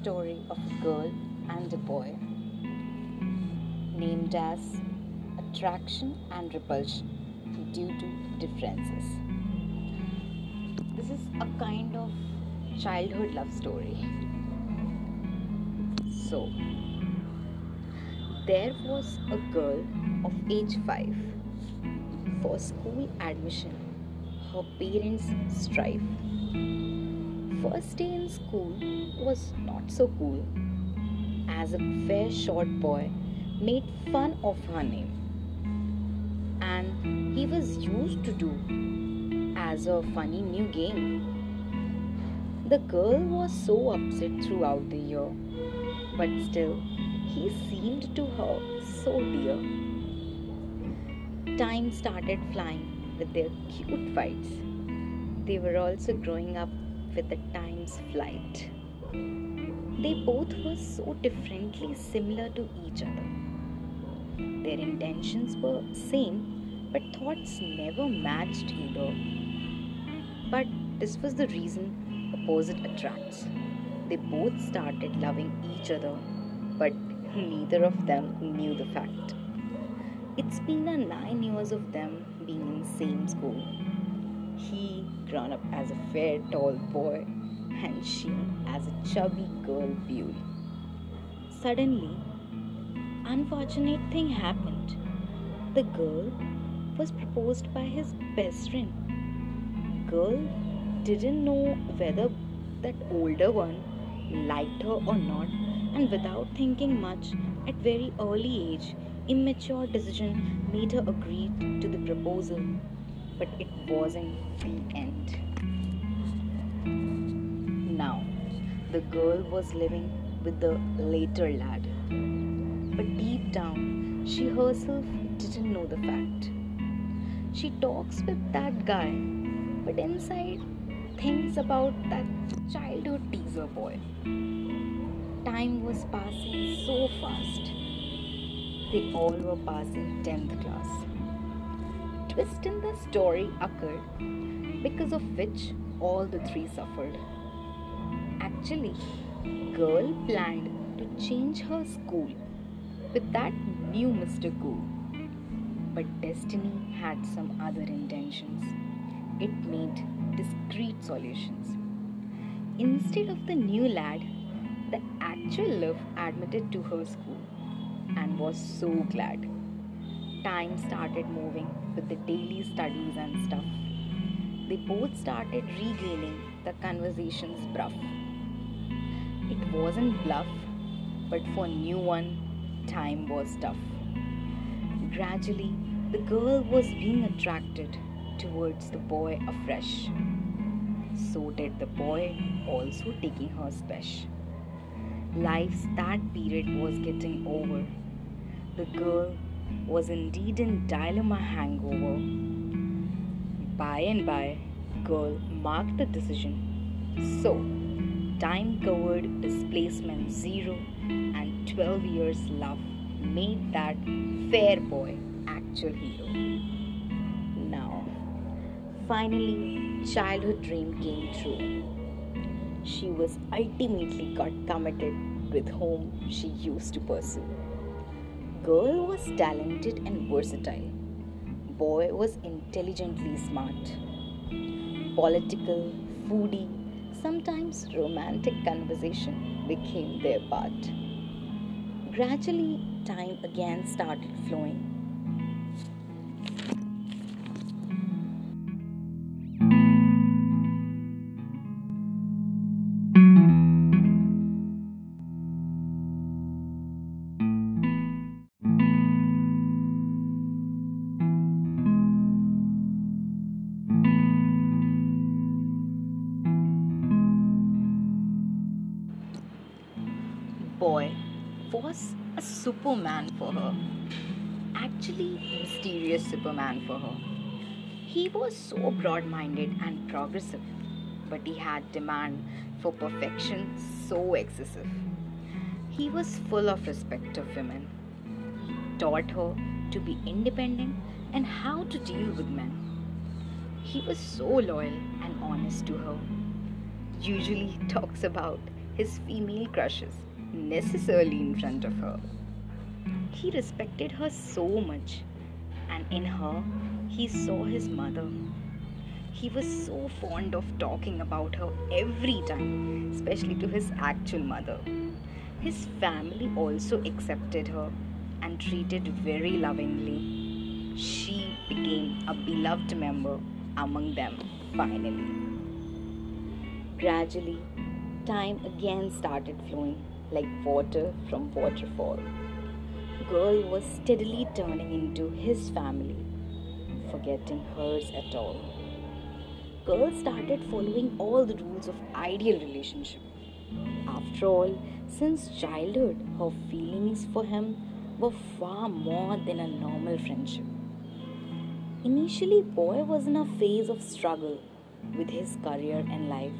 story of a girl and a boy named as Attraction and Repulsion Due to Differences. This is a kind of childhood love story. So, there was a girl of age 5 for school admission her parents strive first day in school was not so cool. As a fair short boy made fun of her name. And he was used to do as a funny new game. The girl was so upset throughout the year but still he seemed to her so dear. Time started flying with their cute fights. They were also growing up with the time's flight. They both were so differently similar to each other. Their intentions were same, but thoughts never matched either. But this was the reason opposite attracts. They both started loving each other, but neither of them knew the fact. It's been a nine years of them being in same school. He grown up as a fair tall boy and she as a chubby girl beauty. Suddenly, unfortunate thing happened. The girl was proposed by his best friend. Girl didn't know whether that older one liked her or not and without thinking much at very early age immature decision made her agree to the proposal, but it wasn't the end. Now, the girl was living with the later lad, but deep down, she herself didn't know the fact. She talks with that guy, but inside, thinks about that childhood teaser boy. Time was passing so fast they all were passing 10th class. Twist in the story occurred because of which all the three suffered. Actually, girl planned to change her school with that new Mr. Cool. But destiny had some other intentions. It made discreet solutions. Instead of the new lad, the actual love admitted to her school and was so glad. Time started moving with the daily studies and stuff. They both started regaining the conversation's bruff. It wasn't bluff, but for new one, time was tough. Gradually, the girl was being attracted towards the boy afresh. So did the boy, also taking her special. Life's that period was getting over the girl was indeed in dilemma hangover. By and by, girl marked the decision. So, time covered displacement zero and 12 years love made that fair boy actual hero. Now, finally, childhood dream came true. She was ultimately got committed with whom she used to pursue. Girl was talented and versatile. Boy was intelligently smart. Political, foodie, sometimes romantic conversation became their part. Gradually, time again started flowing superman for her. Actually, mysterious superman for her. He was so broad minded and progressive, but he had demand for perfection so excessive. He was full of respect of women. He taught her to be independent and how to deal with men. He was so loyal and honest to her. Usually talks about his female crushes necessarily in front of her. He respected her so much, and in her, he saw his mother. He was so fond of talking about her every time, especially to his actual mother. His family also accepted her and treated very lovingly. She became a beloved member among them finally. Gradually, time again started flowing like water from waterfall. Girl was steadily turning into his family, forgetting hers at all. Girl started following all the rules of ideal relationship. After all, since childhood, her feelings for him were far more than a normal friendship. Initially, Boy was in a phase of struggle with his career and life.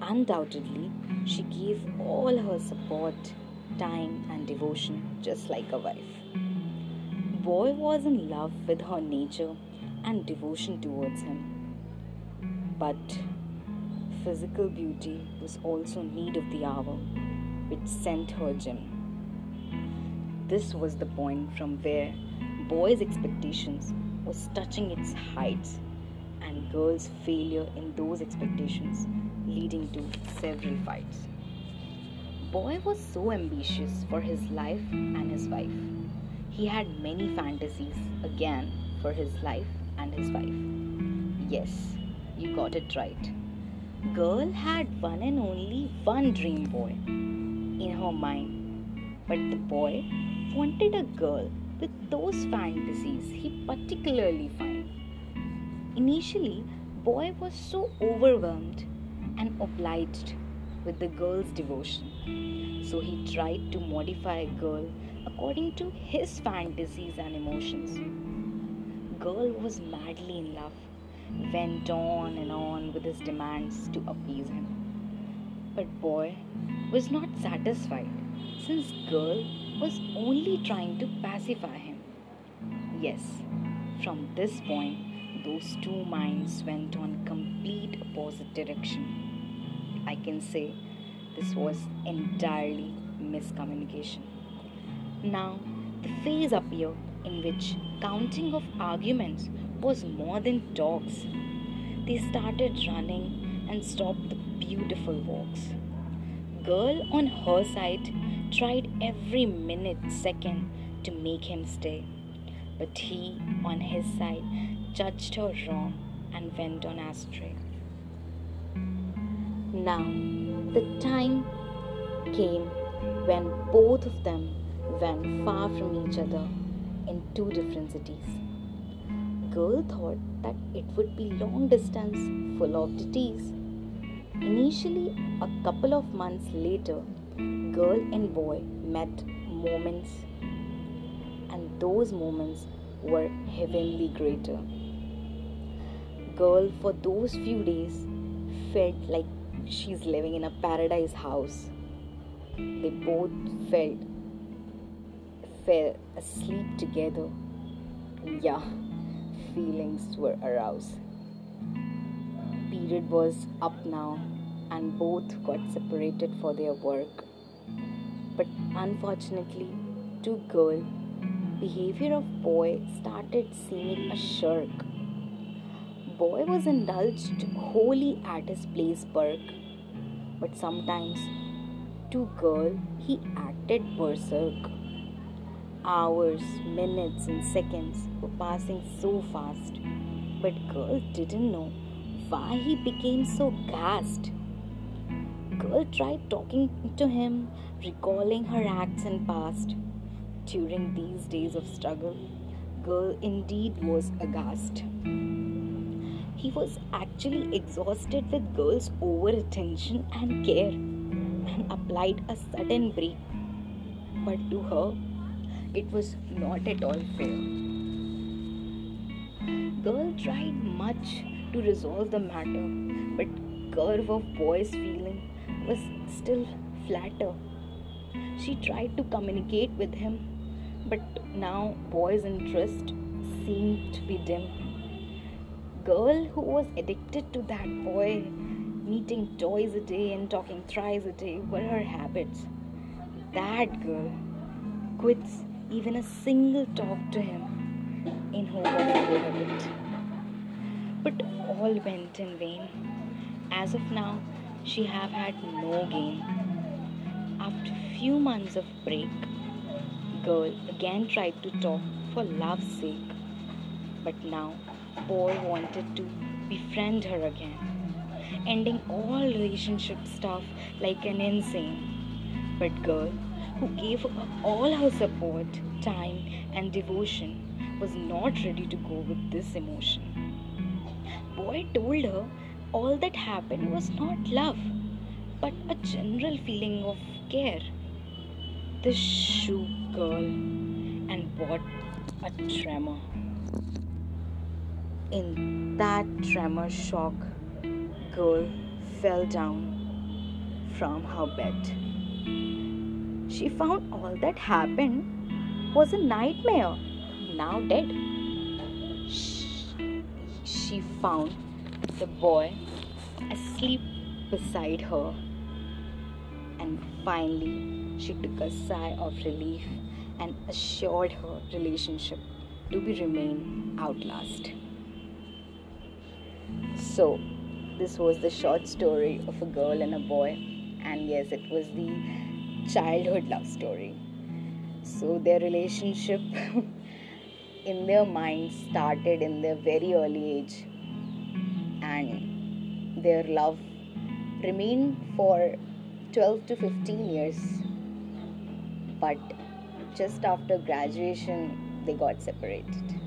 Undoubtedly, she gave all her support, time, and devotion just like a wife. Boy was in love with her nature and devotion towards him. But physical beauty was also need of the hour which sent her gym. This was the point from where boys' expectations was touching its heights and girls' failure in those expectations leading to several fights. Boy was so ambitious for his life and his wife. He had many fantasies again for his life and his wife. Yes, you got it right. Girl had one and only one dream boy in her mind. But the boy wanted a girl with those fantasies he particularly find. Initially, boy was so overwhelmed and obliged with the girl's devotion. So he tried to modify a girl according to his fantasies and emotions. Girl was madly in love, went on and on with his demands to appease him. But boy was not satisfied since girl was only trying to pacify him. Yes, from this point, those two minds went on complete opposite direction. I can say this was entirely miscommunication. Now, the phase appeared in which counting of arguments was more than talks. They started running and stopped the beautiful walks. Girl on her side tried every minute, second to make him stay. But he, on his side, judged her wrong and went on astray. Now, the time came when both of them went far from each other in two different cities. Girl thought that it would be long distance full of duties Initially, a couple of months later, girl and boy met moments, and those moments were heavenly greater. Girl, for those few days, felt like she's living in a paradise house. They both felt fell asleep together. Yeah, feelings were aroused. Period was up now and both got separated for their work. But unfortunately, to girl, behavior of boy started seeming a shirk. Boy was indulged wholly at his place work, but sometimes to girl he acted berserk. Hours, minutes, and seconds were passing so fast, but girl didn't know why he became so gassed girl tried talking to him, recalling her acts and past. During these days of struggle, girl indeed was aghast. He was actually exhausted with girl's over attention and care and applied a sudden break. But to her, it was not at all fair. Girl tried much to resolve the matter, but curve of boy's feeling was still flatter. She tried to communicate with him, but now boy's interest seemed to be dim. Girl who was addicted to that boy, meeting twice a day and talking thrice a day were her habits. That girl quits even a single talk to him in hope of it. But all went in vain. As of now, she have had no gain. After few months of break, girl again tried to talk for love's sake. But now, boy wanted to befriend her again, ending all relationship stuff like an insane. But girl, who gave all her support, time, and devotion, was not ready to go with this emotion. Boy told her all that happened was not love, but a general feeling of care. This shook girl and brought a tremor. In that tremor shock, girl fell down from her bed. She found all that happened was a nightmare, now dead. She found the boy asleep beside her, and finally she took a sigh of relief and assured her relationship to be remain outlast. So, this was the short story of a girl and a boy, and yes, it was the childhood love story. So, their relationship in their minds started in their very early age, and their love remained for 12 to 15 years. But just after graduation, they got separated.